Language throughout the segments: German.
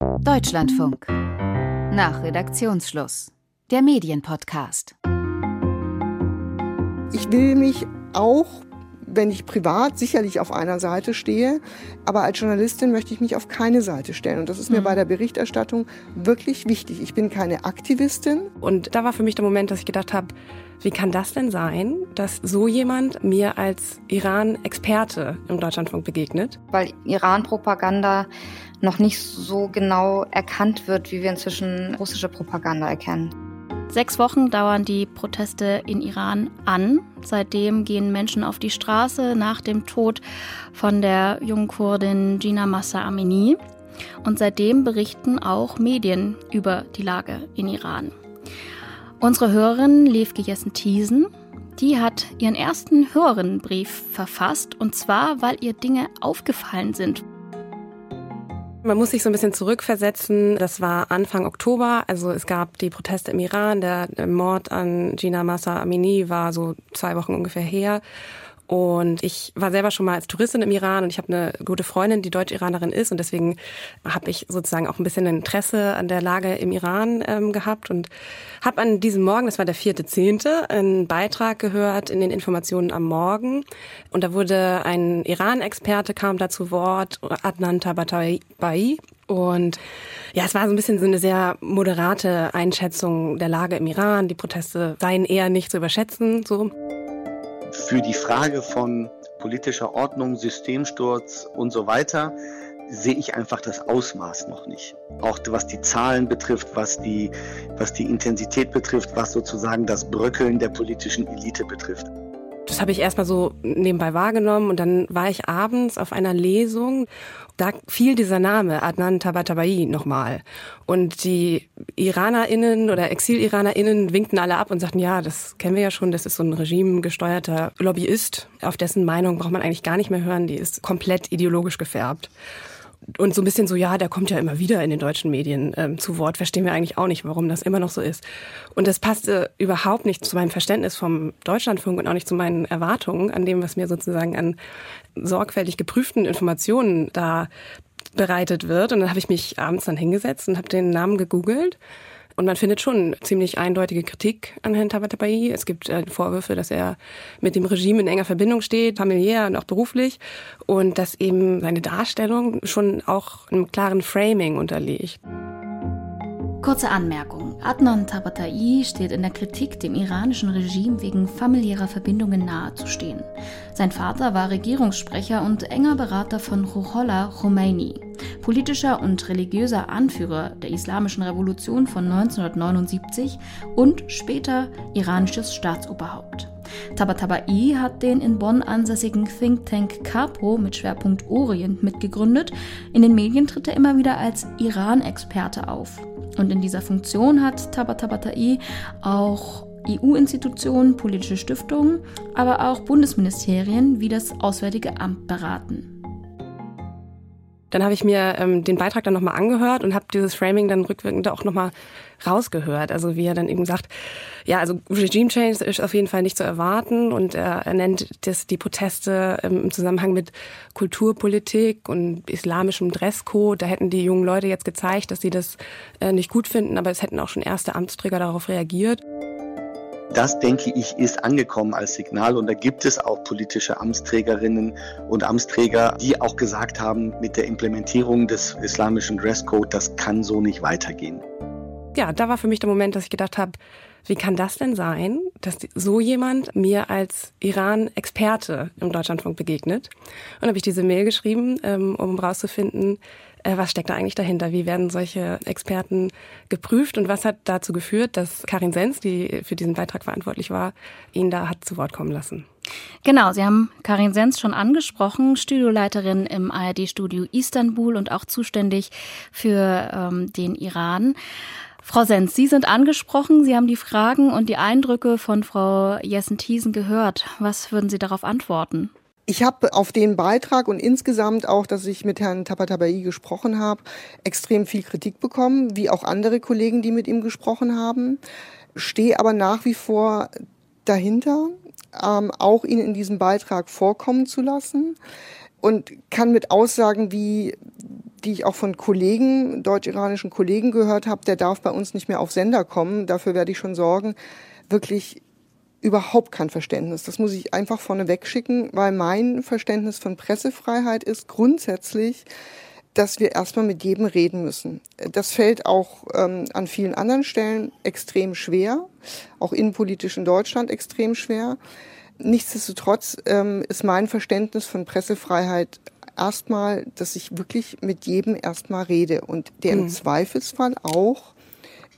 Deutschlandfunk. Nach Redaktionsschluss. Der Medienpodcast. Ich will mich auch wenn ich privat sicherlich auf einer Seite stehe, aber als Journalistin möchte ich mich auf keine Seite stellen. Und das ist mir mhm. bei der Berichterstattung wirklich wichtig. Ich bin keine Aktivistin. Und da war für mich der Moment, dass ich gedacht habe, wie kann das denn sein, dass so jemand mir als Iran-Experte im Deutschlandfunk begegnet? Weil Iran-Propaganda noch nicht so genau erkannt wird, wie wir inzwischen russische Propaganda erkennen. Sechs Wochen dauern die Proteste in Iran an. Seitdem gehen Menschen auf die Straße nach dem Tod von der jungen Kurdin Gina Massa Amini. Und seitdem berichten auch Medien über die Lage in Iran. Unsere Hörerin Levke Jessen-Thiesen, die hat ihren ersten Hörerinnenbrief verfasst und zwar, weil ihr Dinge aufgefallen sind. Man muss sich so ein bisschen zurückversetzen. Das war Anfang Oktober. Also es gab die Proteste im Iran. Der Mord an Gina Massa Amini war so zwei Wochen ungefähr her. Und ich war selber schon mal als Touristin im Iran und ich habe eine gute Freundin, die Deutsch-Iranerin ist. Und deswegen habe ich sozusagen auch ein bisschen Interesse an der Lage im Iran ähm, gehabt und habe an diesem Morgen, das war der vierte Zehnte, einen Beitrag gehört in den Informationen am Morgen. Und da wurde ein Iran-Experte kam da zu Wort, Adnan Tabatabai. Und ja, es war so ein bisschen so eine sehr moderate Einschätzung der Lage im Iran. Die Proteste seien eher nicht zu überschätzen, so für die Frage von politischer Ordnung, Systemsturz und so weiter sehe ich einfach das Ausmaß noch nicht. Auch was die Zahlen betrifft, was die, was die Intensität betrifft, was sozusagen das Bröckeln der politischen Elite betrifft. Das habe ich erstmal so nebenbei wahrgenommen und dann war ich abends auf einer Lesung. Da fiel dieser Name Adnan Tabatabai nochmal. Und die IranerInnen oder Exil-IranerInnen winkten alle ab und sagten, ja, das kennen wir ja schon, das ist so ein regimegesteuerter Lobbyist. Auf dessen Meinung braucht man eigentlich gar nicht mehr hören, die ist komplett ideologisch gefärbt und so ein bisschen so, ja, der kommt ja immer wieder in den deutschen Medien ähm, zu Wort. Verstehen wir eigentlich auch nicht, warum das immer noch so ist. Und das passte überhaupt nicht zu meinem Verständnis vom Deutschlandfunk und auch nicht zu meinen Erwartungen an dem, was mir sozusagen an sorgfältig geprüften Informationen da bereitet wird. Und dann habe ich mich abends dann hingesetzt und habe den Namen gegoogelt und man findet schon ziemlich eindeutige Kritik an Herrn Tabatabai. Es gibt äh, Vorwürfe, dass er mit dem Regime in enger Verbindung steht, familiär und auch beruflich. Und dass eben seine Darstellung schon auch einem klaren Framing unterliegt. Kurze Anmerkung. Adnan Tabatai steht in der Kritik, dem iranischen Regime wegen familiärer Verbindungen nahezustehen. Sein Vater war Regierungssprecher und enger Berater von Ruhollah Khomeini, politischer und religiöser Anführer der Islamischen Revolution von 1979 und später iranisches Staatsoberhaupt. Tabatabai hat den in Bonn ansässigen Think Tank Capo mit Schwerpunkt Orient mitgegründet. In den Medien tritt er immer wieder als Iran-Experte auf. Und in dieser Funktion hat Tabatabai auch EU-Institutionen, politische Stiftungen, aber auch Bundesministerien wie das Auswärtige Amt beraten. Dann habe ich mir ähm, den Beitrag dann nochmal angehört und habe dieses Framing dann rückwirkend auch nochmal rausgehört. Also wie er dann eben sagt, ja, also Regime Change ist auf jeden Fall nicht zu erwarten und er, er nennt das, die Proteste ähm, im Zusammenhang mit Kulturpolitik und islamischem Dresscode. Da hätten die jungen Leute jetzt gezeigt, dass sie das äh, nicht gut finden, aber es hätten auch schon erste Amtsträger darauf reagiert. Das, denke ich, ist angekommen als Signal und da gibt es auch politische Amtsträgerinnen und Amtsträger, die auch gesagt haben, mit der Implementierung des islamischen Dresscode, das kann so nicht weitergehen. Ja, da war für mich der Moment, dass ich gedacht habe, wie kann das denn sein, dass so jemand mir als Iran-Experte im Deutschlandfunk begegnet? Und habe ich diese Mail geschrieben, ähm, um herauszufinden, was steckt da eigentlich dahinter? Wie werden solche Experten geprüft und was hat dazu geführt, dass Karin Sens, die für diesen Beitrag verantwortlich war, ihn da hat zu Wort kommen lassen? Genau, Sie haben Karin Sens schon angesprochen, Studioleiterin im ARD-Studio Istanbul und auch zuständig für ähm, den Iran. Frau Sens, Sie sind angesprochen, Sie haben die Fragen und die Eindrücke von Frau Jessen-Thiesen gehört. Was würden Sie darauf antworten? Ich habe auf den Beitrag und insgesamt auch, dass ich mit Herrn Tapatabai gesprochen habe, extrem viel Kritik bekommen, wie auch andere Kollegen, die mit ihm gesprochen haben. Stehe aber nach wie vor dahinter, ähm, auch ihn in diesem Beitrag vorkommen zu lassen und kann mit Aussagen wie die ich auch von Kollegen, deutsch-iranischen Kollegen gehört habe, der darf bei uns nicht mehr auf Sender kommen. Dafür werde ich schon sorgen. Wirklich überhaupt kein Verständnis. Das muss ich einfach vorneweg schicken, weil mein Verständnis von Pressefreiheit ist grundsätzlich, dass wir erstmal mit jedem reden müssen. Das fällt auch ähm, an vielen anderen Stellen extrem schwer, auch innenpolitisch in Deutschland extrem schwer. Nichtsdestotrotz ähm, ist mein Verständnis von Pressefreiheit erstmal, dass ich wirklich mit jedem erstmal rede und der mhm. im Zweifelsfall auch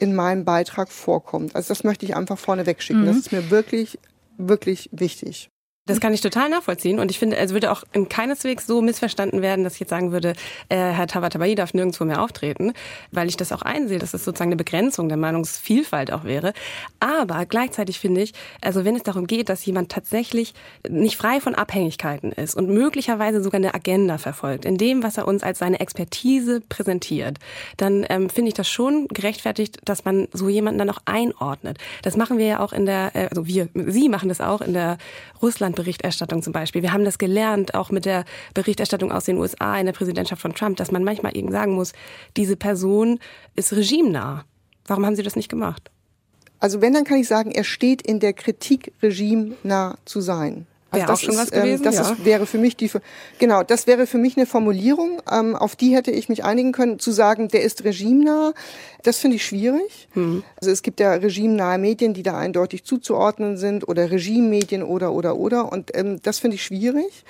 in meinem Beitrag vorkommt. Also das möchte ich einfach vorne wegschicken. Mhm. Das ist mir wirklich, wirklich wichtig. Das kann ich total nachvollziehen und ich finde, es würde auch in keineswegs so missverstanden werden, dass ich jetzt sagen würde, äh, Herr Tabatabai darf nirgendwo mehr auftreten, weil ich das auch einsehe, dass es sozusagen eine Begrenzung der Meinungsvielfalt auch wäre. Aber gleichzeitig finde ich, also wenn es darum geht, dass jemand tatsächlich nicht frei von Abhängigkeiten ist und möglicherweise sogar eine Agenda verfolgt, in dem, was er uns als seine Expertise präsentiert, dann ähm, finde ich das schon gerechtfertigt, dass man so jemanden dann auch einordnet. Das machen wir ja auch in der, äh, also wir, Sie machen das auch in der Russland Berichterstattung zum Beispiel. Wir haben das gelernt, auch mit der Berichterstattung aus den USA in der Präsidentschaft von Trump, dass man manchmal eben sagen muss, diese Person ist regimenah. Warum haben Sie das nicht gemacht? Also wenn, dann kann ich sagen, er steht in der Kritik, regimenah zu sein. Also schon ist, was gewesen. Ähm, das ja. ist, wäre für mich die, genau, das wäre für mich eine Formulierung, ähm, auf die hätte ich mich einigen können, zu sagen, der ist regimenah. Das finde ich schwierig. Mhm. Also es gibt ja regimenahe Medien, die da eindeutig zuzuordnen sind oder Regimemedien oder oder oder und ähm, das finde ich schwierig.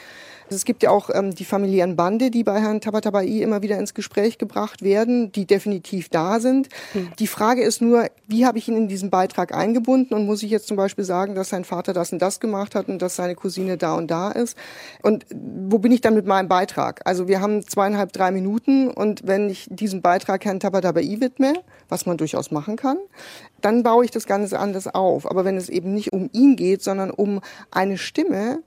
Also es gibt ja auch ähm, die familiären Bande, die bei Herrn Tabatabai immer wieder ins Gespräch gebracht werden, die definitiv da sind. Mhm. Die Frage ist nur, wie habe ich ihn in diesen Beitrag eingebunden und muss ich jetzt zum Beispiel sagen, dass sein Vater das und das gemacht hat und dass seine Cousine da und da ist? Und wo bin ich dann mit meinem Beitrag? Also wir haben zweieinhalb, drei Minuten und wenn ich diesen Beitrag Herrn Tabatabai widme, was man durchaus machen kann, dann baue ich das Ganze anders auf. Aber wenn es eben nicht um ihn geht, sondern um eine Stimme,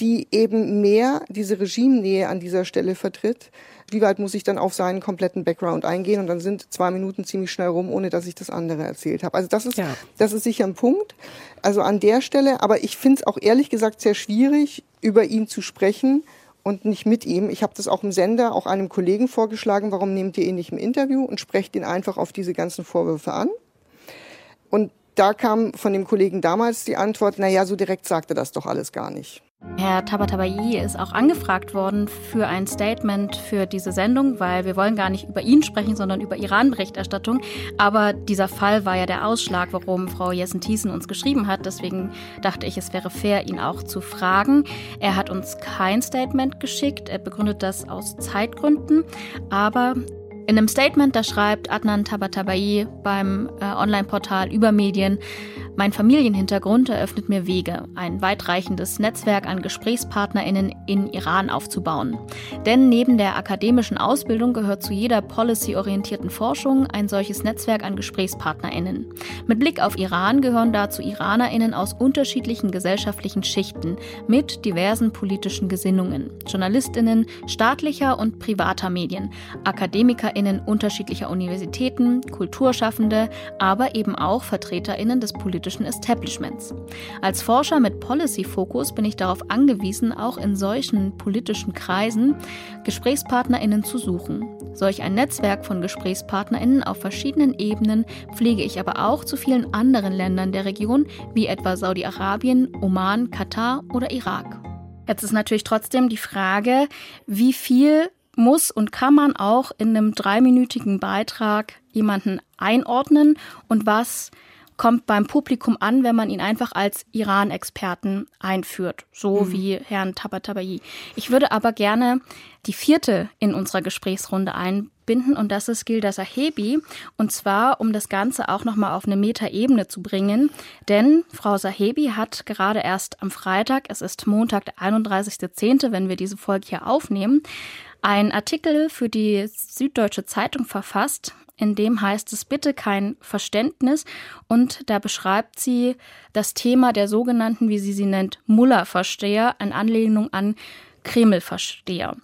die eben mehr diese Regimenähe an dieser Stelle vertritt. Wie weit muss ich dann auf seinen kompletten Background eingehen? Und dann sind zwei Minuten ziemlich schnell rum, ohne dass ich das andere erzählt habe. Also das ist, ja. das ist sicher ein Punkt. Also an der Stelle, aber ich finde es auch ehrlich gesagt sehr schwierig, über ihn zu sprechen und nicht mit ihm. Ich habe das auch im Sender, auch einem Kollegen vorgeschlagen, warum nehmt ihr ihn nicht im Interview und sprecht ihn einfach auf diese ganzen Vorwürfe an. Und da kam von dem Kollegen damals die Antwort, na ja, so direkt sagte das doch alles gar nicht. Herr Tabatabai ist auch angefragt worden für ein Statement für diese Sendung, weil wir wollen gar nicht über ihn sprechen, sondern über Iran-Berichterstattung. Aber dieser Fall war ja der Ausschlag, warum Frau Jessen-Thiessen uns geschrieben hat. Deswegen dachte ich, es wäre fair, ihn auch zu fragen. Er hat uns kein Statement geschickt. Er begründet das aus Zeitgründen. Aber in einem Statement, da schreibt Adnan Tabatabai beim äh, Online-Portal über Medien, mein Familienhintergrund eröffnet mir Wege, ein weitreichendes Netzwerk an GesprächspartnerInnen in Iran aufzubauen. Denn neben der akademischen Ausbildung gehört zu jeder policy-orientierten Forschung ein solches Netzwerk an GesprächspartnerInnen. Mit Blick auf Iran gehören dazu IranerInnen aus unterschiedlichen gesellschaftlichen Schichten mit diversen politischen Gesinnungen, JournalistInnen staatlicher und privater Medien, AkademikerInnen unterschiedlicher Universitäten, Kulturschaffende, aber eben auch VertreterInnen des politischen politischen Establishments. Als Forscher mit Policy-Fokus bin ich darauf angewiesen, auch in solchen politischen Kreisen GesprächspartnerInnen zu suchen. Solch ein Netzwerk von GesprächspartnerInnen auf verschiedenen Ebenen pflege ich aber auch zu vielen anderen Ländern der Region, wie etwa Saudi-Arabien, Oman, Katar oder Irak. Jetzt ist natürlich trotzdem die Frage, wie viel muss und kann man auch in einem dreiminütigen Beitrag jemanden einordnen und was kommt beim Publikum an, wenn man ihn einfach als Iran-Experten einführt, so mhm. wie Herrn Tabatabai. Ich würde aber gerne die vierte in unserer Gesprächsrunde einbinden und das ist Gilda Sahebi und zwar um das Ganze auch nochmal auf eine Metaebene zu bringen, denn Frau Sahebi hat gerade erst am Freitag, es ist Montag, der 31.10., wenn wir diese Folge hier aufnehmen, einen Artikel für die Süddeutsche Zeitung verfasst, in dem heißt es bitte kein Verständnis und da beschreibt sie das Thema der sogenannten, wie sie sie nennt, Mullah-Versteher, in Anlehnung an Kreml-Versteher.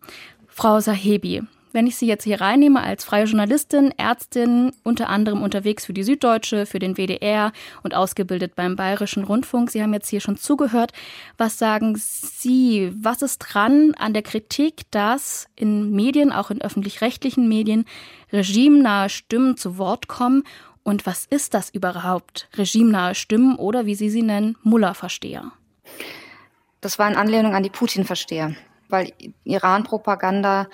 Frau Sahebi, wenn ich Sie jetzt hier reinnehme als freie Journalistin, Ärztin, unter anderem unterwegs für die Süddeutsche, für den WDR und ausgebildet beim Bayerischen Rundfunk. Sie haben jetzt hier schon zugehört. Was sagen Sie? Was ist dran an der Kritik, dass in Medien, auch in öffentlich-rechtlichen Medien, regimenahe Stimmen zu Wort kommen? Und was ist das überhaupt? Regimenahe Stimmen oder wie Sie sie nennen, Mullah-Versteher? Das war in Anlehnung an die Putin-Versteher, weil Iran-Propaganda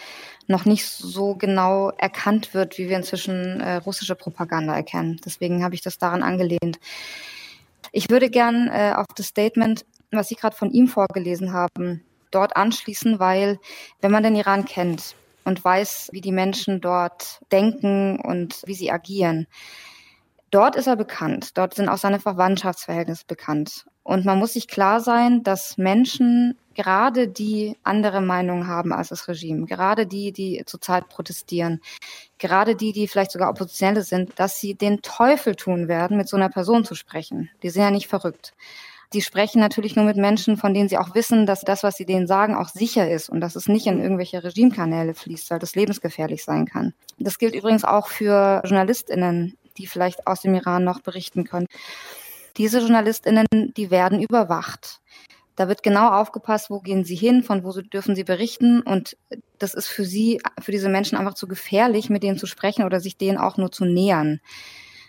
noch nicht so genau erkannt wird, wie wir inzwischen äh, russische Propaganda erkennen. Deswegen habe ich das daran angelehnt. Ich würde gern äh, auf das Statement, was Sie gerade von ihm vorgelesen haben, dort anschließen, weil wenn man den Iran kennt und weiß, wie die Menschen dort denken und wie sie agieren, dort ist er bekannt. Dort sind auch seine Verwandtschaftsverhältnisse bekannt. Und man muss sich klar sein, dass Menschen, gerade die andere Meinungen haben als das Regime, gerade die, die zurzeit protestieren, gerade die, die vielleicht sogar Oppositionelle sind, dass sie den Teufel tun werden, mit so einer Person zu sprechen. Die sind ja nicht verrückt. Die sprechen natürlich nur mit Menschen, von denen sie auch wissen, dass das, was sie denen sagen, auch sicher ist und dass es nicht in irgendwelche Regimekanäle fließt, weil das lebensgefährlich sein kann. Das gilt übrigens auch für JournalistInnen, die vielleicht aus dem Iran noch berichten können. Diese JournalistInnen, die werden überwacht. Da wird genau aufgepasst, wo gehen sie hin, von wo dürfen sie berichten. Und das ist für sie, für diese Menschen einfach zu gefährlich, mit denen zu sprechen oder sich denen auch nur zu nähern.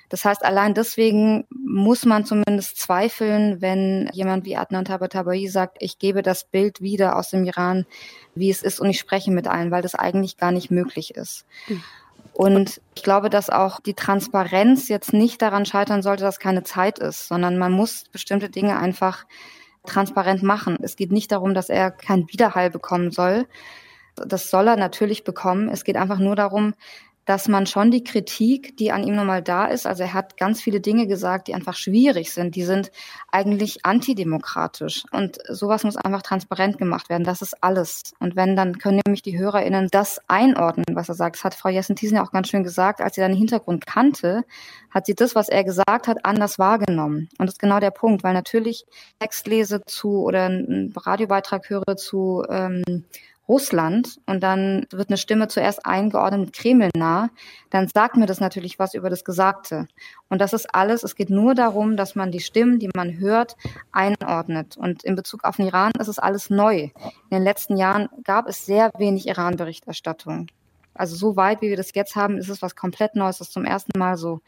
Das heißt, allein deswegen muss man zumindest zweifeln, wenn jemand wie Adnan Tabatabai sagt, ich gebe das Bild wieder aus dem Iran, wie es ist und ich spreche mit allen, weil das eigentlich gar nicht möglich ist. Mhm. Und ich glaube, dass auch die Transparenz jetzt nicht daran scheitern sollte, dass keine Zeit ist, sondern man muss bestimmte Dinge einfach transparent machen. Es geht nicht darum, dass er keinen Widerhall bekommen soll. Das soll er natürlich bekommen. Es geht einfach nur darum, dass man schon die Kritik, die an ihm nochmal da ist, also er hat ganz viele Dinge gesagt, die einfach schwierig sind, die sind eigentlich antidemokratisch. Und sowas muss einfach transparent gemacht werden. Das ist alles. Und wenn, dann können nämlich die HörerInnen das einordnen, was er sagt. Das hat Frau Jessen-Thiesen ja auch ganz schön gesagt. Als sie den Hintergrund kannte, hat sie das, was er gesagt hat, anders wahrgenommen. Und das ist genau der Punkt, weil natürlich Text lese zu oder einen Radiobeitrag höre zu ähm, Russland und dann wird eine Stimme zuerst eingeordnet mit Kreml nah, dann sagt mir das natürlich was über das Gesagte. Und das ist alles, es geht nur darum, dass man die Stimmen, die man hört, einordnet. Und in Bezug auf den Iran ist es alles neu. In den letzten Jahren gab es sehr wenig Iran-Berichterstattung. Also so weit, wie wir das jetzt haben, ist es was komplett Neues, das ist zum ersten Mal so.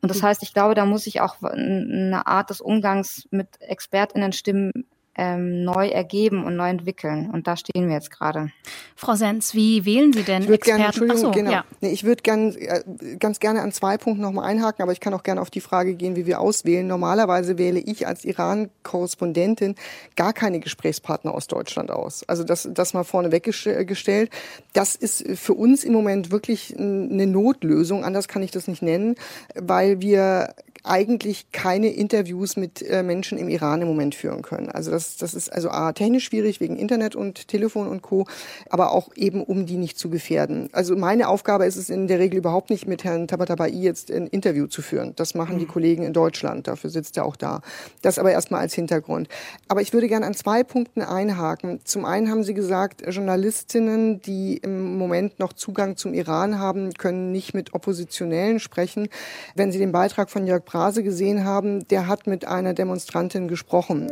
Und das heißt, ich glaube, da muss sich auch eine Art des Umgangs mit ExpertInnen-Stimmen ähm, neu ergeben und neu entwickeln. Und da stehen wir jetzt gerade. Frau Sens, wie wählen Sie denn ich Experten? Gerne, Entschuldigung, so, genau. Ja. Nee, ich würde gern, äh, ganz gerne an zwei Punkten nochmal einhaken, aber ich kann auch gerne auf die Frage gehen, wie wir auswählen. Normalerweise wähle ich als Iran-Korrespondentin gar keine Gesprächspartner aus Deutschland aus. Also das, das mal vorne weggestellt. Das ist für uns im Moment wirklich eine Notlösung, anders kann ich das nicht nennen, weil wir eigentlich keine Interviews mit äh, Menschen im Iran im Moment führen können. Also das, das ist also A, technisch schwierig wegen Internet und Telefon und Co., aber auch eben, um die nicht zu gefährden. Also meine Aufgabe ist es in der Regel überhaupt nicht, mit Herrn Tabatabai jetzt ein Interview zu führen. Das machen die mhm. Kollegen in Deutschland, dafür sitzt er auch da. Das aber erstmal als Hintergrund. Aber ich würde gerne an zwei Punkten einhaken. Zum einen haben Sie gesagt, Journalistinnen, die im Moment noch Zugang zum Iran haben, können nicht mit Oppositionellen sprechen. Wenn Sie den Beitrag von Jörg Brase gesehen haben, der hat mit einer Demonstrantin gesprochen.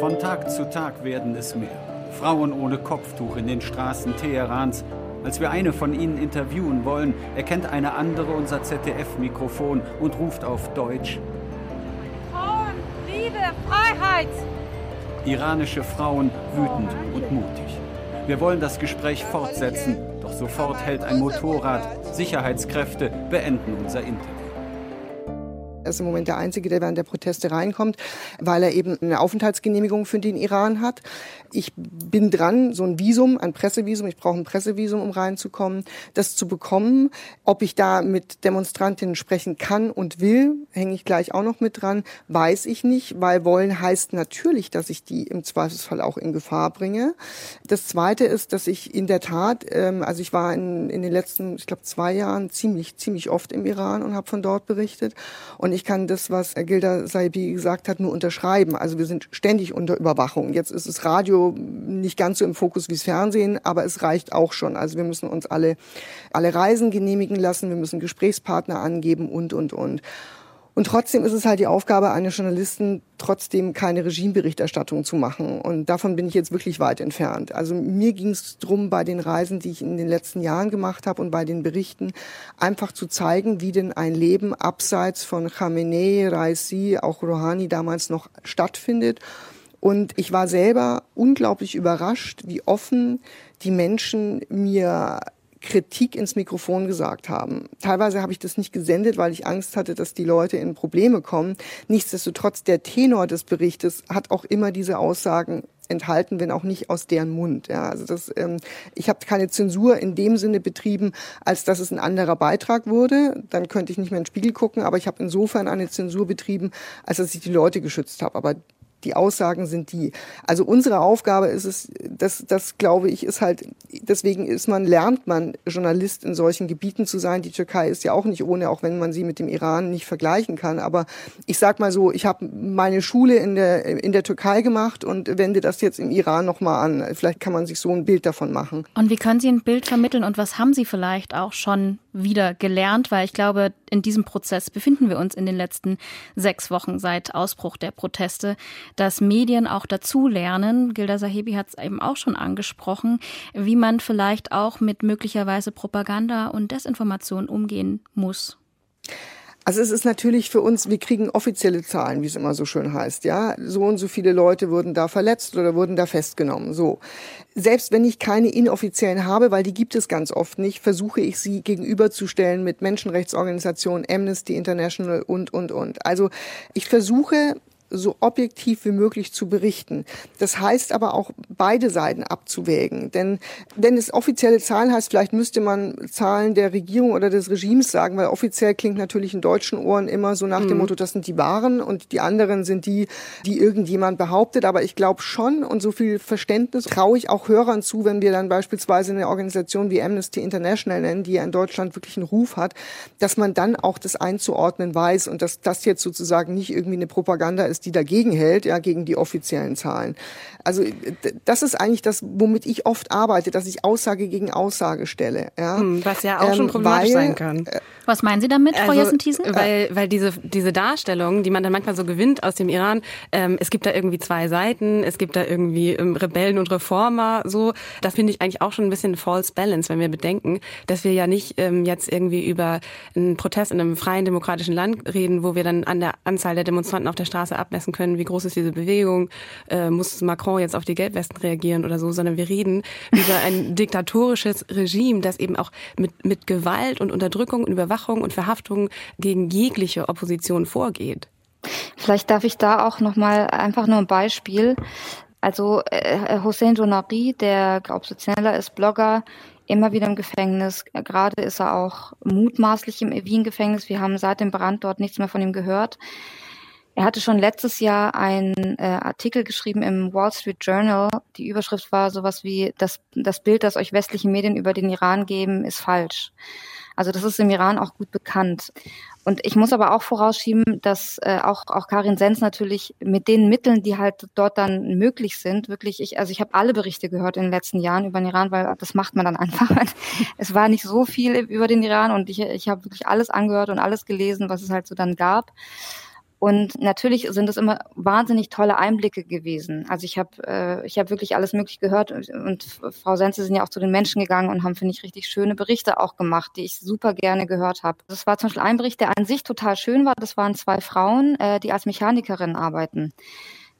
Von Tag zu Tag werden es mehr. Frauen ohne Kopftuch in den Straßen Teherans. Als wir eine von ihnen interviewen wollen, erkennt eine andere unser ZDF-Mikrofon und ruft auf Deutsch. Frauen, Liebe, Freiheit! Iranische Frauen wütend und mutig. Wir wollen das Gespräch fortsetzen, doch sofort hält ein Motorrad. Sicherheitskräfte beenden unser Interview. Ist im Moment der Einzige, der während der Proteste reinkommt, weil er eben eine Aufenthaltsgenehmigung für den Iran hat. Ich bin dran, so ein Visum, ein Pressevisum, ich brauche ein Pressevisum, um reinzukommen, das zu bekommen. Ob ich da mit Demonstrantinnen sprechen kann und will, hänge ich gleich auch noch mit dran, weiß ich nicht, weil wollen heißt natürlich, dass ich die im Zweifelsfall auch in Gefahr bringe. Das Zweite ist, dass ich in der Tat, ähm, also ich war in, in den letzten, ich glaube, zwei Jahren ziemlich, ziemlich oft im Iran und habe von dort berichtet. Und ich ich kann das, was Gilda Saibi gesagt hat, nur unterschreiben. Also wir sind ständig unter Überwachung. Jetzt ist das Radio nicht ganz so im Fokus wie das Fernsehen, aber es reicht auch schon. Also wir müssen uns alle, alle Reisen genehmigen lassen, wir müssen Gesprächspartner angeben und, und, und. Und trotzdem ist es halt die Aufgabe eines Journalisten, trotzdem keine Regimeberichterstattung zu machen. Und davon bin ich jetzt wirklich weit entfernt. Also mir ging es darum, bei den Reisen, die ich in den letzten Jahren gemacht habe und bei den Berichten, einfach zu zeigen, wie denn ein Leben abseits von Khamenei, Raisi, auch Rouhani damals noch stattfindet. Und ich war selber unglaublich überrascht, wie offen die Menschen mir Kritik ins Mikrofon gesagt haben. Teilweise habe ich das nicht gesendet, weil ich Angst hatte, dass die Leute in Probleme kommen. Nichtsdestotrotz, der Tenor des Berichtes hat auch immer diese Aussagen enthalten, wenn auch nicht aus deren Mund. Ja, also das, ähm, ich habe keine Zensur in dem Sinne betrieben, als dass es ein anderer Beitrag wurde. Dann könnte ich nicht mehr in den Spiegel gucken, aber ich habe insofern eine Zensur betrieben, als dass ich die Leute geschützt habe. Aber die Aussagen sind die. Also unsere Aufgabe ist es, das, das glaube ich, ist halt, deswegen ist man, lernt man Journalist in solchen Gebieten zu sein. Die Türkei ist ja auch nicht ohne, auch wenn man sie mit dem Iran nicht vergleichen kann. Aber ich sag mal so, ich habe meine Schule in der, in der Türkei gemacht und wende das jetzt im Iran nochmal an. Vielleicht kann man sich so ein Bild davon machen. Und wie können Sie ein Bild vermitteln und was haben Sie vielleicht auch schon wieder gelernt? Weil ich glaube, in diesem Prozess befinden wir uns in den letzten sechs Wochen seit Ausbruch der Proteste dass Medien auch dazulernen. Gilda Sahebi hat es eben auch schon angesprochen, wie man vielleicht auch mit möglicherweise Propaganda und Desinformation umgehen muss. Also es ist natürlich für uns, wir kriegen offizielle Zahlen, wie es immer so schön heißt, ja. So und so viele Leute wurden da verletzt oder wurden da festgenommen, so. Selbst wenn ich keine inoffiziellen habe, weil die gibt es ganz oft nicht, versuche ich sie gegenüberzustellen mit Menschenrechtsorganisationen, Amnesty International und, und, und. Also ich versuche so objektiv wie möglich zu berichten. Das heißt aber auch, beide Seiten abzuwägen. Denn wenn es offizielle Zahlen heißt, vielleicht müsste man Zahlen der Regierung oder des Regimes sagen, weil offiziell klingt natürlich in deutschen Ohren immer so nach mhm. dem Motto, das sind die Wahren und die anderen sind die, die irgendjemand behauptet. Aber ich glaube schon und so viel Verständnis traue ich auch Hörern zu, wenn wir dann beispielsweise eine Organisation wie Amnesty International nennen, die ja in Deutschland wirklich einen Ruf hat, dass man dann auch das einzuordnen weiß und dass das jetzt sozusagen nicht irgendwie eine Propaganda ist, die dagegen hält, ja, gegen die offiziellen Zahlen. Also das ist eigentlich das, womit ich oft arbeite, dass ich Aussage gegen Aussage stelle. Ja. Hm, was ja auch schon ähm, problematisch weil, sein kann. Äh, was meinen Sie damit, Frau also, Jessen-Thiesen? Weil, weil diese, diese Darstellung, die man dann manchmal so gewinnt aus dem Iran, ähm, es gibt da irgendwie zwei Seiten, es gibt da irgendwie ähm, Rebellen und Reformer, so, das finde ich eigentlich auch schon ein bisschen false balance, wenn wir bedenken, dass wir ja nicht ähm, jetzt irgendwie über einen Protest in einem freien demokratischen Land reden, wo wir dann an der Anzahl der Demonstranten auf der Straße abmessen können, wie groß ist diese Bewegung, äh, muss Macron jetzt auf die Gelbwesten reagieren oder so, sondern wir reden über ein diktatorisches Regime, das eben auch mit, mit Gewalt und Unterdrückung und Überwachung und Verhaftung gegen jegliche Opposition vorgeht. Vielleicht darf ich da auch noch mal einfach nur ein Beispiel. Also äh, Hossein Jonari, der Oppositioneller ist, Blogger, immer wieder im Gefängnis. Gerade ist er auch mutmaßlich im Wien-Gefängnis. Wir haben seit dem Brand dort nichts mehr von ihm gehört. Er hatte schon letztes Jahr einen äh, Artikel geschrieben im Wall Street Journal. Die Überschrift war sowas wie, das, das Bild, das euch westliche Medien über den Iran geben, ist falsch. Also das ist im Iran auch gut bekannt. Und ich muss aber auch vorausschieben, dass äh, auch, auch Karin Sens natürlich mit den Mitteln, die halt dort dann möglich sind, wirklich, ich, also ich habe alle Berichte gehört in den letzten Jahren über den Iran, weil das macht man dann einfach. es war nicht so viel über den Iran und ich, ich habe wirklich alles angehört und alles gelesen, was es halt so dann gab. Und natürlich sind es immer wahnsinnig tolle Einblicke gewesen. Also ich habe äh, ich habe wirklich alles möglich gehört und Frau Senze sind ja auch zu den Menschen gegangen und haben finde ich richtig schöne Berichte auch gemacht, die ich super gerne gehört habe. Das war zum Beispiel ein Bericht, der an sich total schön war. Das waren zwei Frauen, äh, die als Mechanikerin arbeiten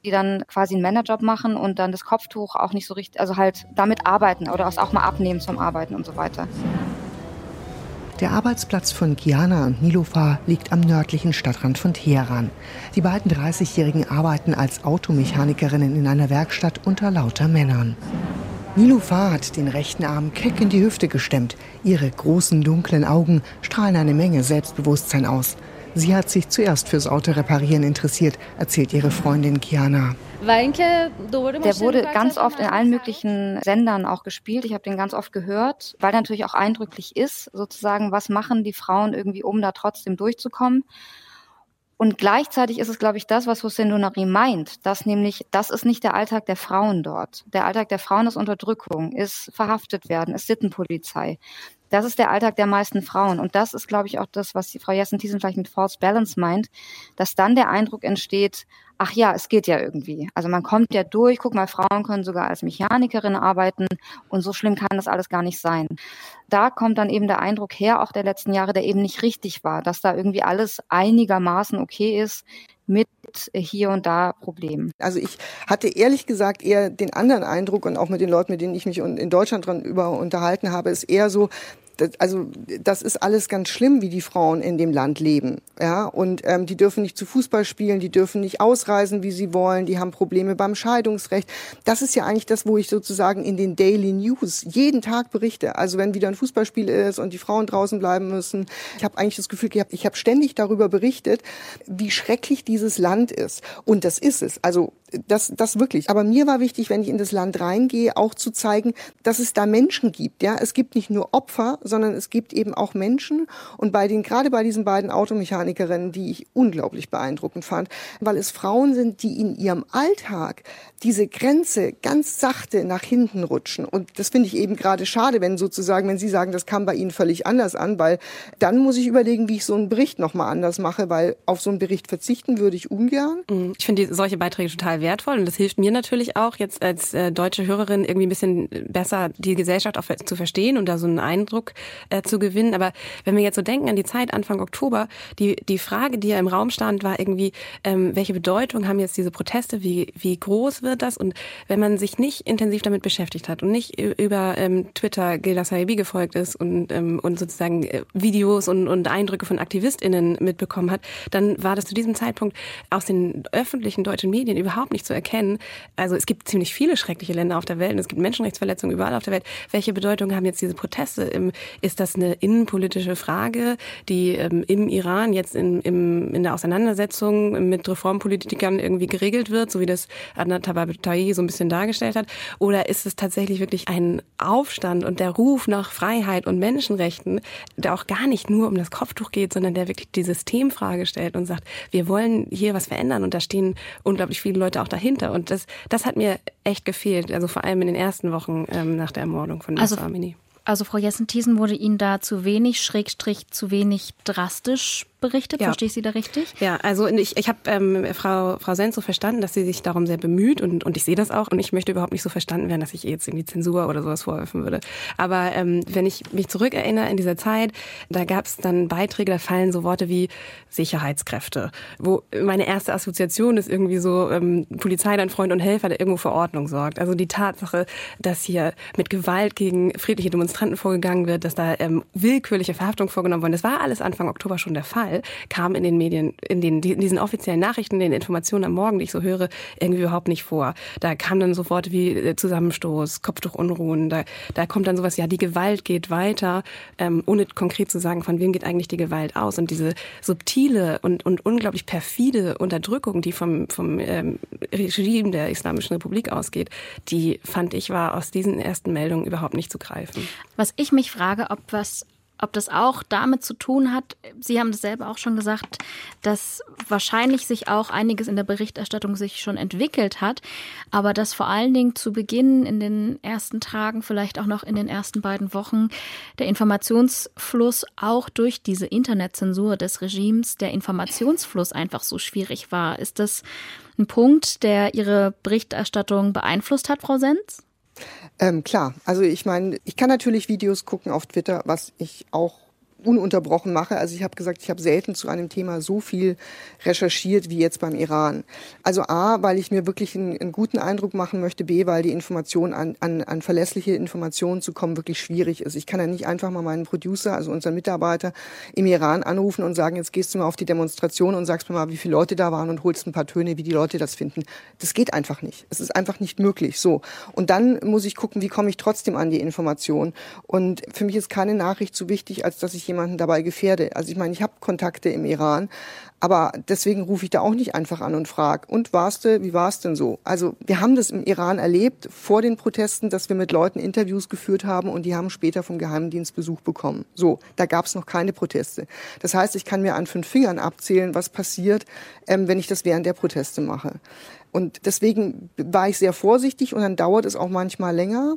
die dann quasi einen Managerjob machen und dann das Kopftuch auch nicht so richtig, also halt damit arbeiten oder es auch mal abnehmen zum Arbeiten und so weiter. Der Arbeitsplatz von Kiana und Nilofa liegt am nördlichen Stadtrand von Teheran. Die beiden 30-Jährigen arbeiten als Automechanikerinnen in einer Werkstatt unter lauter Männern. Nilofa hat den rechten Arm keck in die Hüfte gestemmt. Ihre großen dunklen Augen strahlen eine Menge Selbstbewusstsein aus. Sie hat sich zuerst fürs Autoreparieren interessiert, erzählt ihre Freundin Kiana. Der wurde ganz oft in allen möglichen Sendern auch gespielt. Ich habe den ganz oft gehört, weil natürlich auch eindrücklich ist, sozusagen, was machen die Frauen irgendwie, um da trotzdem durchzukommen. Und gleichzeitig ist es, glaube ich, das, was Hossein Donari meint, dass nämlich, das ist nicht der Alltag der Frauen dort. Der Alltag der Frauen ist Unterdrückung, ist verhaftet werden, ist Sittenpolizei. Das ist der Alltag der meisten Frauen. Und das ist, glaube ich, auch das, was die Frau Jessen-Thiesen vielleicht mit False Balance meint, dass dann der Eindruck entsteht, ach ja, es geht ja irgendwie. Also man kommt ja durch, guck mal, Frauen können sogar als Mechanikerin arbeiten und so schlimm kann das alles gar nicht sein. Da kommt dann eben der Eindruck her, auch der letzten Jahre, der eben nicht richtig war, dass da irgendwie alles einigermaßen okay ist mit hier und da Problemen. Also ich hatte ehrlich gesagt eher den anderen Eindruck und auch mit den Leuten, mit denen ich mich in Deutschland dran über unterhalten habe, ist eher so, also das ist alles ganz schlimm, wie die Frauen in dem Land leben. Ja, und ähm, die dürfen nicht zu Fußball spielen, die dürfen nicht ausreisen, wie sie wollen, die haben Probleme beim Scheidungsrecht. Das ist ja eigentlich das, wo ich sozusagen in den Daily News jeden Tag berichte. Also wenn wieder ein Fußballspiel ist und die Frauen draußen bleiben müssen, ich habe eigentlich das Gefühl gehabt, ich habe ständig darüber berichtet, wie schrecklich dieses Land ist. Und das ist es. Also das, das wirklich. Aber mir war wichtig, wenn ich in das Land reingehe, auch zu zeigen, dass es da Menschen gibt. Ja, es gibt nicht nur Opfer, sondern es gibt eben auch Menschen. Und bei den, gerade bei diesen beiden Automechanikerinnen, die ich unglaublich beeindruckend fand, weil es Frauen sind, die in ihrem Alltag diese Grenze ganz sachte nach hinten rutschen. Und das finde ich eben gerade schade, wenn sozusagen, wenn Sie sagen, das kam bei Ihnen völlig anders an, weil dann muss ich überlegen, wie ich so einen Bericht nochmal anders mache, weil auf so einen Bericht verzichten würde ich ungern. Mhm. Ich finde solche Beiträge total wertvoll und das hilft mir natürlich auch jetzt als äh, deutsche Hörerin irgendwie ein bisschen besser die Gesellschaft auch zu verstehen und da so einen Eindruck äh, zu gewinnen. Aber wenn wir jetzt so denken an die Zeit Anfang Oktober, die, die Frage, die ja im Raum stand, war irgendwie, ähm, welche Bedeutung haben jetzt diese Proteste, wie, wie groß wird das? Und wenn man sich nicht intensiv damit beschäftigt hat und nicht über ähm, Twitter Gilda Saibi gefolgt ist und, ähm, und sozusagen äh, Videos und, und Eindrücke von AktivistInnen mitbekommen hat, dann war das zu diesem Zeitpunkt aus den öffentlichen deutschen Medien überhaupt nicht zu erkennen. Also es gibt ziemlich viele schreckliche Länder auf der Welt und es gibt Menschenrechtsverletzungen überall auf der Welt. Welche Bedeutung haben jetzt diese Proteste? Ist das eine innenpolitische Frage, die ähm, im Iran jetzt in, im, in der Auseinandersetzung mit Reformpolitikern irgendwie geregelt wird, so wie das Adnan Tabatai so ein bisschen dargestellt hat? Oder ist es tatsächlich wirklich ein Aufstand und der Ruf nach Freiheit und Menschenrechten, der auch gar nicht nur um das Kopftuch geht, sondern der wirklich die Systemfrage stellt und sagt, wir wollen hier was verändern und da stehen unglaublich viele Leute auch dahinter. Und das, das hat mir echt gefehlt, also vor allem in den ersten Wochen ähm, nach der Ermordung von also, Amini. Also Frau Jessen-Thiesen wurde Ihnen da zu wenig, Schrägstrich zu wenig drastisch berichtet. Ja. Verstehe ich Sie da richtig? Ja, also ich, ich habe ähm, Frau, Frau Senz so verstanden, dass sie sich darum sehr bemüht und, und ich sehe das auch. Und ich möchte überhaupt nicht so verstanden werden, dass ich jetzt in die Zensur oder sowas vorwerfen würde. Aber ähm, wenn ich mich zurückerinnere in dieser Zeit, da gab es dann Beiträge, da fallen so Worte wie Sicherheitskräfte, wo meine erste Assoziation ist irgendwie so ähm, Polizei, dein Freund und Helfer, der irgendwo für Ordnung sorgt. Also die Tatsache, dass hier mit Gewalt gegen friedliche Demonstranten vorgegangen wird, dass da ähm, willkürliche Verhaftungen vorgenommen wurden, das war alles Anfang Oktober schon der Fall. Fall kam in den Medien, in, den, in diesen offiziellen Nachrichten, in den Informationen am Morgen, die ich so höre, irgendwie überhaupt nicht vor. Da kam dann so Worte wie äh, Zusammenstoß, Kopftuchunruhen, da, da kommt dann sowas, ja, die Gewalt geht weiter, ähm, ohne konkret zu sagen, von wem geht eigentlich die Gewalt aus. Und diese subtile und, und unglaublich perfide Unterdrückung, die vom, vom ähm, Regime der Islamischen Republik ausgeht, die fand ich war aus diesen ersten Meldungen überhaupt nicht zu greifen. Was ich mich frage, ob was ob das auch damit zu tun hat, Sie haben das selber auch schon gesagt, dass wahrscheinlich sich auch einiges in der Berichterstattung sich schon entwickelt hat, aber dass vor allen Dingen zu Beginn in den ersten Tagen, vielleicht auch noch in den ersten beiden Wochen, der Informationsfluss auch durch diese Internetzensur des Regimes, der Informationsfluss einfach so schwierig war. Ist das ein Punkt, der Ihre Berichterstattung beeinflusst hat, Frau Sens? Ähm, klar, also ich meine, ich kann natürlich Videos gucken auf Twitter, was ich auch ununterbrochen mache. Also ich habe gesagt, ich habe selten zu einem Thema so viel recherchiert wie jetzt beim Iran. Also A, weil ich mir wirklich einen, einen guten Eindruck machen möchte, B, weil die Information an, an, an verlässliche Informationen zu kommen wirklich schwierig ist. Ich kann ja nicht einfach mal meinen Producer, also unseren Mitarbeiter im Iran anrufen und sagen, jetzt gehst du mal auf die Demonstration und sagst mir mal, wie viele Leute da waren und holst ein paar Töne, wie die Leute das finden. Das geht einfach nicht. Es ist einfach nicht möglich. So. Und dann muss ich gucken, wie komme ich trotzdem an die Information. Und für mich ist keine Nachricht so wichtig, als dass ich jemanden dabei gefährde. Also ich meine, ich habe Kontakte im Iran, aber deswegen rufe ich da auch nicht einfach an und frage, und warst du, wie war es denn so? Also wir haben das im Iran erlebt, vor den Protesten, dass wir mit Leuten Interviews geführt haben und die haben später vom Geheimdienst Besuch bekommen. So, da gab es noch keine Proteste. Das heißt, ich kann mir an fünf Fingern abzählen, was passiert, ähm, wenn ich das während der Proteste mache. Und deswegen war ich sehr vorsichtig und dann dauert es auch manchmal länger.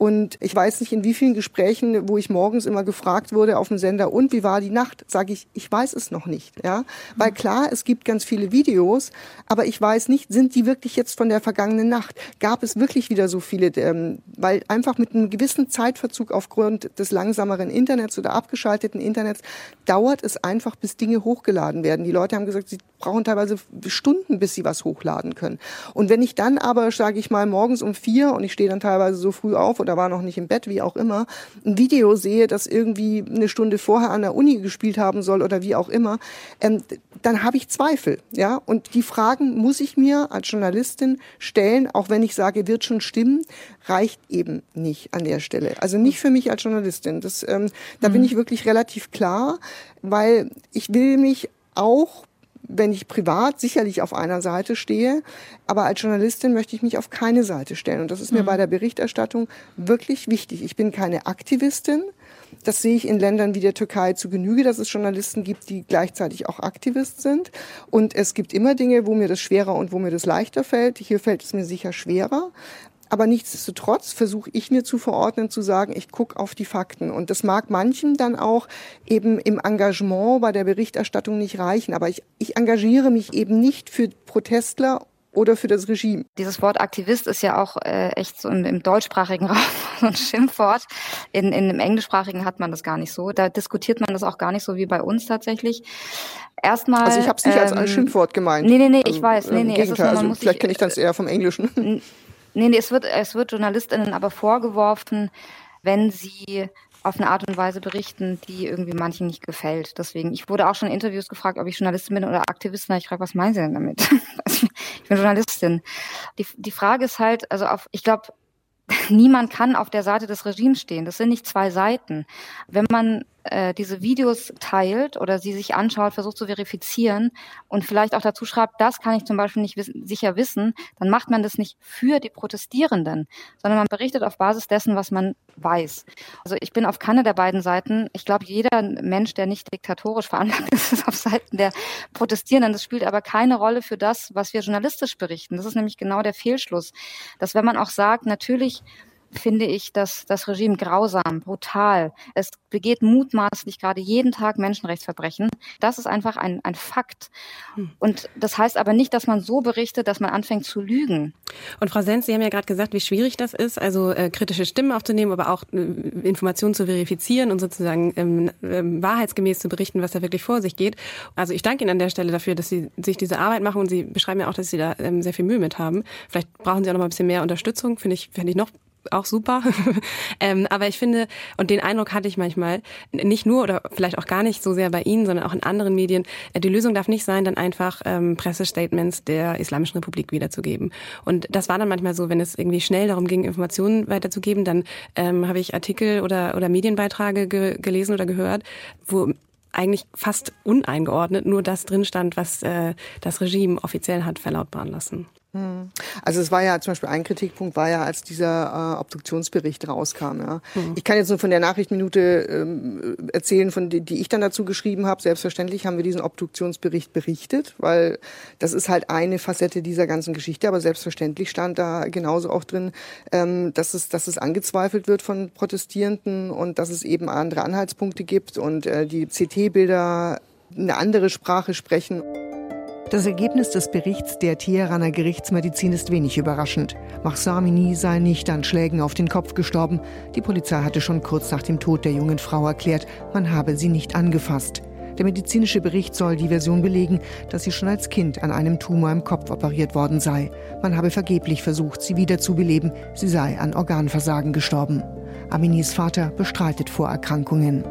Und ich weiß nicht, in wie vielen Gesprächen, wo ich morgens immer gefragt wurde auf dem Sender, und wie war die Nacht, sage ich, ich weiß es noch nicht. Ja? Weil klar, es gibt ganz viele Videos, aber ich weiß nicht, sind die wirklich jetzt von der vergangenen Nacht? Gab es wirklich wieder so viele? Ähm, weil einfach mit einem gewissen Zeitverzug aufgrund des langsameren Internets oder abgeschalteten Internets dauert es einfach, bis Dinge hochgeladen werden. Die Leute haben gesagt, sie brauchen teilweise Stunden, bis sie was hochladen können. Und wenn ich dann aber, sage ich mal, morgens um vier und ich stehe dann teilweise so früh auf oder war noch nicht im Bett, wie auch immer, ein Video sehe, das irgendwie eine Stunde vorher an der Uni gespielt haben soll oder wie auch immer, ähm, dann habe ich Zweifel. Ja? Und die Fragen muss ich mir als Journalistin stellen, auch wenn ich sage, wird schon stimmen, reicht eben nicht an der Stelle. Also nicht für mich als Journalistin. Das, ähm, da mhm. bin ich wirklich relativ klar, weil ich will mich auch wenn ich privat sicherlich auf einer Seite stehe, aber als Journalistin möchte ich mich auf keine Seite stellen. Und das ist mir mhm. bei der Berichterstattung wirklich wichtig. Ich bin keine Aktivistin. Das sehe ich in Ländern wie der Türkei zu Genüge, dass es Journalisten gibt, die gleichzeitig auch Aktivist sind. Und es gibt immer Dinge, wo mir das schwerer und wo mir das leichter fällt. Hier fällt es mir sicher schwerer. Aber nichtsdestotrotz versuche ich mir zu verordnen, zu sagen, ich gucke auf die Fakten. Und das mag manchen dann auch eben im Engagement bei der Berichterstattung nicht reichen. Aber ich, ich engagiere mich eben nicht für Protestler oder für das Regime. Dieses Wort Aktivist ist ja auch äh, echt so im, im deutschsprachigen Raum so ein Schimpfwort. In, in dem englischsprachigen hat man das gar nicht so. Da diskutiert man das auch gar nicht so wie bei uns tatsächlich. Erstmal. Also ich habe es nicht ähm, als Schimpfwort gemeint. Nee, nee, nee, ich also, weiß. Nee, nee, Gegenteil. Nur, also vielleicht kenne ich das eher vom Englischen. Nee, nee, es wird, es wird JournalistInnen aber vorgeworfen, wenn sie auf eine Art und Weise berichten, die irgendwie manchen nicht gefällt. Deswegen, ich wurde auch schon in Interviews gefragt, ob ich Journalistin bin oder Aktivistin. Ich frage, was meinen Sie denn damit? ich bin Journalistin. Die, die Frage ist halt, also auf, ich glaube, niemand kann auf der Seite des Regimes stehen. Das sind nicht zwei Seiten. Wenn man äh, diese Videos teilt oder sie sich anschaut, versucht zu verifizieren und vielleicht auch dazu schreibt, das kann ich zum Beispiel nicht wissen, sicher wissen, dann macht man das nicht für die Protestierenden, sondern man berichtet auf Basis dessen, was man weiß. Also ich bin auf keine der beiden Seiten. Ich glaube, jeder Mensch, der nicht diktatorisch veranlagt ist, ist auf Seiten der Protestierenden. Das spielt aber keine Rolle für das, was wir journalistisch berichten. Das ist nämlich genau der Fehlschluss, dass wenn man auch sagt, natürlich finde ich das, das Regime grausam, brutal. Es begeht mutmaßlich gerade jeden Tag Menschenrechtsverbrechen. Das ist einfach ein, ein Fakt. Hm. Und das heißt aber nicht, dass man so berichtet, dass man anfängt zu lügen. Und Frau Sens, Sie haben ja gerade gesagt, wie schwierig das ist, also äh, kritische Stimmen aufzunehmen, aber auch äh, Informationen zu verifizieren und sozusagen ähm, äh, wahrheitsgemäß zu berichten, was da wirklich vor sich geht. Also ich danke Ihnen an der Stelle dafür, dass Sie sich diese Arbeit machen und Sie beschreiben ja auch, dass Sie da ähm, sehr viel Mühe mit haben. Vielleicht brauchen Sie auch noch mal ein bisschen mehr Unterstützung, finde ich, finde ich noch auch super. ähm, aber ich finde, und den Eindruck hatte ich manchmal, nicht nur oder vielleicht auch gar nicht so sehr bei Ihnen, sondern auch in anderen Medien, äh, die Lösung darf nicht sein, dann einfach ähm, Pressestatements der Islamischen Republik wiederzugeben. Und das war dann manchmal so, wenn es irgendwie schnell darum ging, Informationen weiterzugeben, dann ähm, habe ich Artikel oder, oder Medienbeiträge ge gelesen oder gehört, wo eigentlich fast uneingeordnet nur das drin stand, was äh, das Regime offiziell hat verlautbaren lassen. Hm. Also es war ja zum Beispiel ein Kritikpunkt war ja, als dieser äh, Obduktionsbericht rauskam. Ja. Mhm. Ich kann jetzt nur von der Nachrichtenminute ähm, erzählen, von die, die ich dann dazu geschrieben habe. Selbstverständlich haben wir diesen Obduktionsbericht berichtet, weil das ist halt eine Facette dieser ganzen Geschichte. Aber selbstverständlich stand da genauso auch drin, ähm, dass es, dass es angezweifelt wird von Protestierenden und dass es eben andere Anhaltspunkte gibt und äh, die CT-Bilder eine andere Sprache sprechen. Das Ergebnis des Berichts der Teheraner Gerichtsmedizin ist wenig überraschend. Mahsa Amini sei nicht an Schlägen auf den Kopf gestorben. Die Polizei hatte schon kurz nach dem Tod der jungen Frau erklärt, man habe sie nicht angefasst. Der medizinische Bericht soll die Version belegen, dass sie schon als Kind an einem Tumor im Kopf operiert worden sei. Man habe vergeblich versucht, sie wiederzubeleben. Sie sei an Organversagen gestorben. Aminis Vater bestreitet Vorerkrankungen.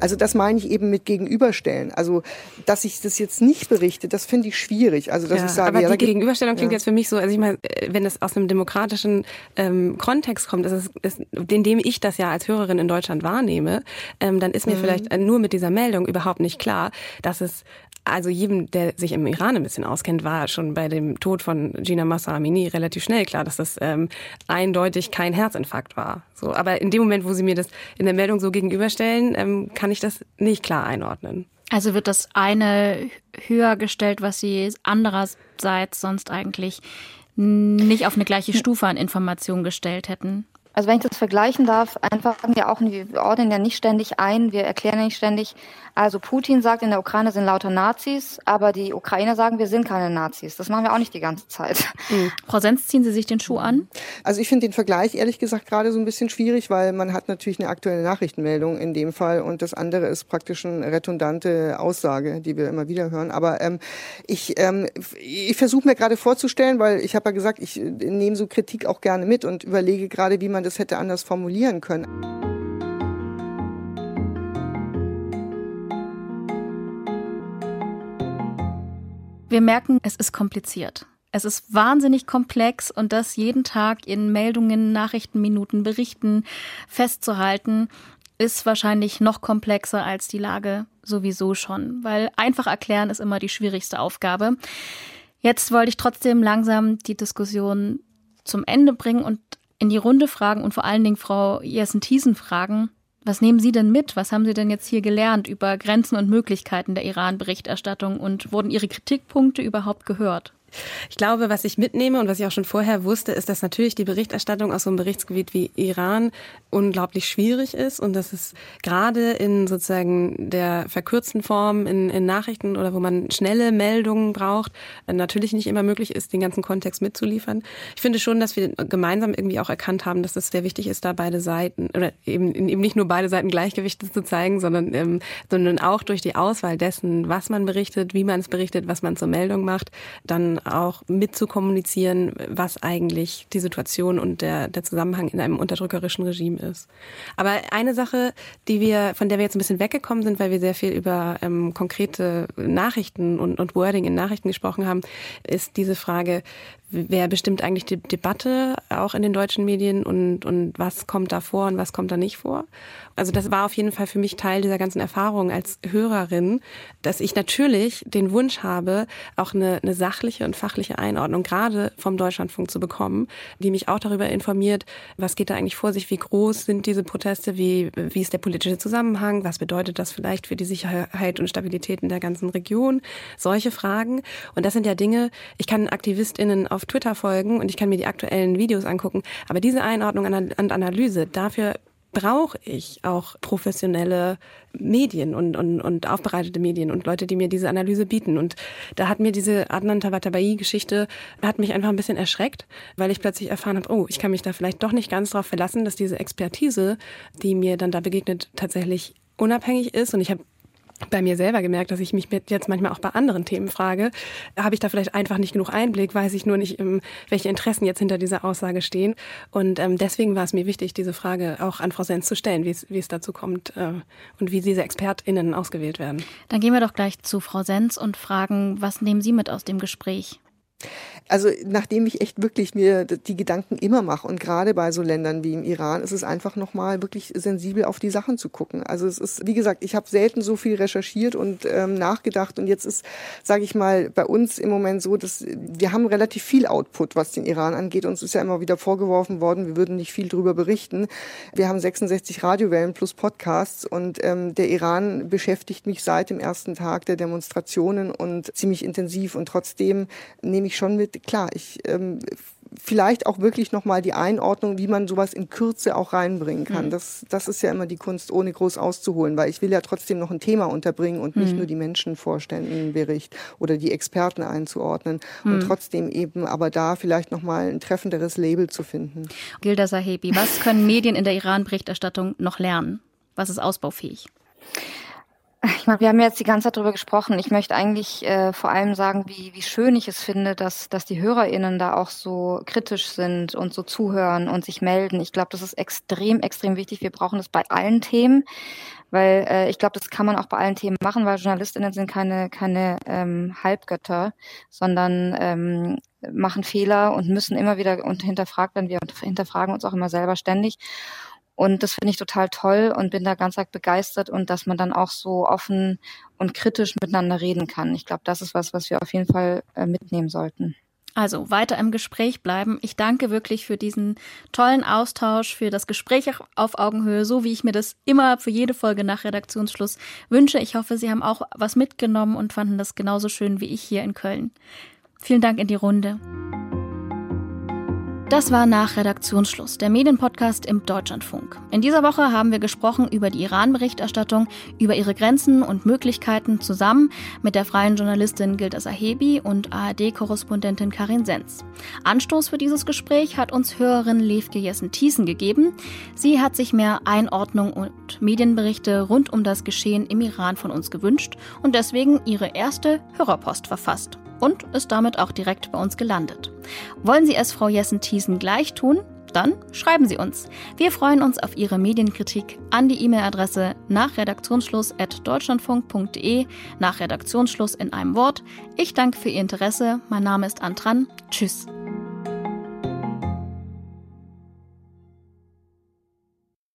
Also das meine ich eben mit gegenüberstellen. Also dass ich das jetzt nicht berichte, das finde ich schwierig. Also dass ja, ich sage, aber ja, die Gegenüberstellung klingt ja. jetzt für mich so, also ich meine, wenn es aus einem demokratischen ähm, Kontext kommt, ist es, ist, in dem ich das ja als Hörerin in Deutschland wahrnehme, ähm, dann ist mir mhm. vielleicht nur mit dieser Meldung überhaupt nicht klar, dass es also jedem, der sich im Iran ein bisschen auskennt, war schon bei dem Tod von Gina Massa Amini relativ schnell klar, dass das ähm, eindeutig kein Herzinfarkt war. So, aber in dem Moment, wo Sie mir das in der Meldung so gegenüberstellen, ähm, kann ich das nicht klar einordnen. Also wird das eine höher gestellt, was Sie andererseits sonst eigentlich nicht auf eine gleiche Stufe an Informationen gestellt hätten? Also wenn ich das vergleichen darf, einfach ja auch, wir ordnen ja nicht ständig ein, wir erklären ja nicht ständig, also Putin sagt, in der Ukraine sind lauter Nazis, aber die Ukrainer sagen, wir sind keine Nazis. Das machen wir auch nicht die ganze Zeit. Mhm. Frau Senz, ziehen Sie sich den Schuh an? Also ich finde den Vergleich ehrlich gesagt gerade so ein bisschen schwierig, weil man hat natürlich eine aktuelle Nachrichtenmeldung in dem Fall und das andere ist praktisch eine redundante Aussage, die wir immer wieder hören. Aber ähm, ich, ähm, ich versuche mir gerade vorzustellen, weil ich habe ja gesagt, ich äh, nehme so Kritik auch gerne mit und überlege gerade, wie man das hätte anders formulieren können. Wir merken, es ist kompliziert. Es ist wahnsinnig komplex und das jeden Tag in Meldungen, Nachrichtenminuten, Berichten festzuhalten, ist wahrscheinlich noch komplexer als die Lage sowieso schon, weil einfach erklären ist immer die schwierigste Aufgabe. Jetzt wollte ich trotzdem langsam die Diskussion zum Ende bringen und in die Runde fragen und vor allen Dingen Frau Jessen-Thiesen fragen, was nehmen Sie denn mit? Was haben Sie denn jetzt hier gelernt über Grenzen und Möglichkeiten der Iran-Berichterstattung und wurden Ihre Kritikpunkte überhaupt gehört? Ich glaube, was ich mitnehme und was ich auch schon vorher wusste, ist, dass natürlich die Berichterstattung aus so einem Berichtsgebiet wie Iran unglaublich schwierig ist und dass es gerade in sozusagen der verkürzten Form in, in Nachrichten oder wo man schnelle Meldungen braucht, natürlich nicht immer möglich ist, den ganzen Kontext mitzuliefern. Ich finde schon, dass wir gemeinsam irgendwie auch erkannt haben, dass es sehr wichtig ist, da beide Seiten oder eben, eben nicht nur beide Seiten Gleichgewichte zu zeigen, sondern, ähm, sondern auch durch die Auswahl dessen, was man berichtet, wie man es berichtet, was man zur Meldung macht, dann auch mitzukommunizieren, was eigentlich die Situation und der, der Zusammenhang in einem unterdrückerischen Regime ist. Aber eine Sache, die wir, von der wir jetzt ein bisschen weggekommen sind, weil wir sehr viel über ähm, konkrete Nachrichten und, und Wording in Nachrichten gesprochen haben, ist diese Frage, wer bestimmt eigentlich die Debatte auch in den deutschen Medien und, und was kommt da vor und was kommt da nicht vor. Also das war auf jeden Fall für mich Teil dieser ganzen Erfahrung als Hörerin, dass ich natürlich den Wunsch habe, auch eine, eine sachliche und fachliche Einordnung gerade vom Deutschlandfunk zu bekommen, die mich auch darüber informiert, was geht da eigentlich vor sich, wie groß sind diese Proteste, wie, wie ist der politische Zusammenhang, was bedeutet das vielleicht für die Sicherheit und Stabilität in der ganzen Region, solche Fragen. Und das sind ja Dinge, ich kann AktivistInnen auf Twitter folgen und ich kann mir die aktuellen Videos angucken. Aber diese Einordnung und Analyse, dafür brauche ich auch professionelle Medien und, und, und aufbereitete Medien und Leute, die mir diese Analyse bieten. Und da hat mir diese Adnan Tabatabai-Geschichte, hat mich einfach ein bisschen erschreckt, weil ich plötzlich erfahren habe, oh, ich kann mich da vielleicht doch nicht ganz darauf verlassen, dass diese Expertise, die mir dann da begegnet, tatsächlich unabhängig ist. Und ich habe bei mir selber gemerkt, dass ich mich jetzt manchmal auch bei anderen Themen frage, habe ich da vielleicht einfach nicht genug Einblick, weiß ich nur nicht, ähm, welche Interessen jetzt hinter dieser Aussage stehen. Und ähm, deswegen war es mir wichtig, diese Frage auch an Frau Sens zu stellen, wie es, wie es dazu kommt äh, und wie diese ExpertInnen ausgewählt werden. Dann gehen wir doch gleich zu Frau Sens und fragen, was nehmen Sie mit aus dem Gespräch? Also nachdem ich echt wirklich mir die Gedanken immer mache und gerade bei so Ländern wie im Iran ist es einfach nochmal wirklich sensibel auf die Sachen zu gucken. Also es ist, wie gesagt, ich habe selten so viel recherchiert und ähm, nachgedacht und jetzt ist, sage ich mal, bei uns im Moment so, dass wir haben relativ viel Output, was den Iran angeht. Uns ist ja immer wieder vorgeworfen worden, wir würden nicht viel drüber berichten. Wir haben 66 Radiowellen plus Podcasts und ähm, der Iran beschäftigt mich seit dem ersten Tag der Demonstrationen und ziemlich intensiv und trotzdem nehme ich schon mit, klar, ich ähm, vielleicht auch wirklich nochmal die Einordnung, wie man sowas in Kürze auch reinbringen kann. Mhm. Das, das ist ja immer die Kunst, ohne groß auszuholen, weil ich will ja trotzdem noch ein Thema unterbringen und nicht mhm. nur die Menschen vorstellen im Bericht oder die Experten einzuordnen mhm. und trotzdem eben aber da vielleicht nochmal ein treffenderes Label zu finden. Gilda Sahebi, was können Medien in der Iran-Berichterstattung noch lernen? Was ist ausbaufähig? Ich meine, wir haben jetzt die ganze Zeit darüber gesprochen. Ich möchte eigentlich äh, vor allem sagen, wie, wie schön ich es finde, dass, dass die HörerInnen da auch so kritisch sind und so zuhören und sich melden. Ich glaube, das ist extrem, extrem wichtig. Wir brauchen das bei allen Themen weil äh, ich glaube, das kann man auch bei allen Themen machen, weil Journalistinnen sind keine, keine ähm, Halbgötter, sondern ähm, machen Fehler und müssen immer wieder und hinterfragt werden. Wir hinterfragen uns auch immer selber ständig. Und das finde ich total toll und bin da ganz arg begeistert und dass man dann auch so offen und kritisch miteinander reden kann. Ich glaube, das ist was, was wir auf jeden Fall äh, mitnehmen sollten. Also weiter im Gespräch bleiben. Ich danke wirklich für diesen tollen Austausch, für das Gespräch auf Augenhöhe, so wie ich mir das immer für jede Folge nach Redaktionsschluss wünsche. Ich hoffe, Sie haben auch was mitgenommen und fanden das genauso schön wie ich hier in Köln. Vielen Dank in die Runde. Das war nach Redaktionsschluss, der Medienpodcast im Deutschlandfunk. In dieser Woche haben wir gesprochen über die Iran-Berichterstattung, über ihre Grenzen und Möglichkeiten zusammen mit der freien Journalistin Gilda Sahebi und ARD-Korrespondentin Karin Senz. Anstoß für dieses Gespräch hat uns Hörerin Levke Jessen-Thiessen gegeben. Sie hat sich mehr Einordnung und Medienberichte rund um das Geschehen im Iran von uns gewünscht und deswegen ihre erste Hörerpost verfasst und ist damit auch direkt bei uns gelandet. Wollen Sie es Frau Jessen-Thiesen gleich tun? Dann schreiben Sie uns. Wir freuen uns auf Ihre Medienkritik an die E-Mail-Adresse nach redaktionsschluss.deutschlandfunk.de nach Redaktionsschluss in einem Wort. Ich danke für Ihr Interesse. Mein Name ist Antran. Tschüss.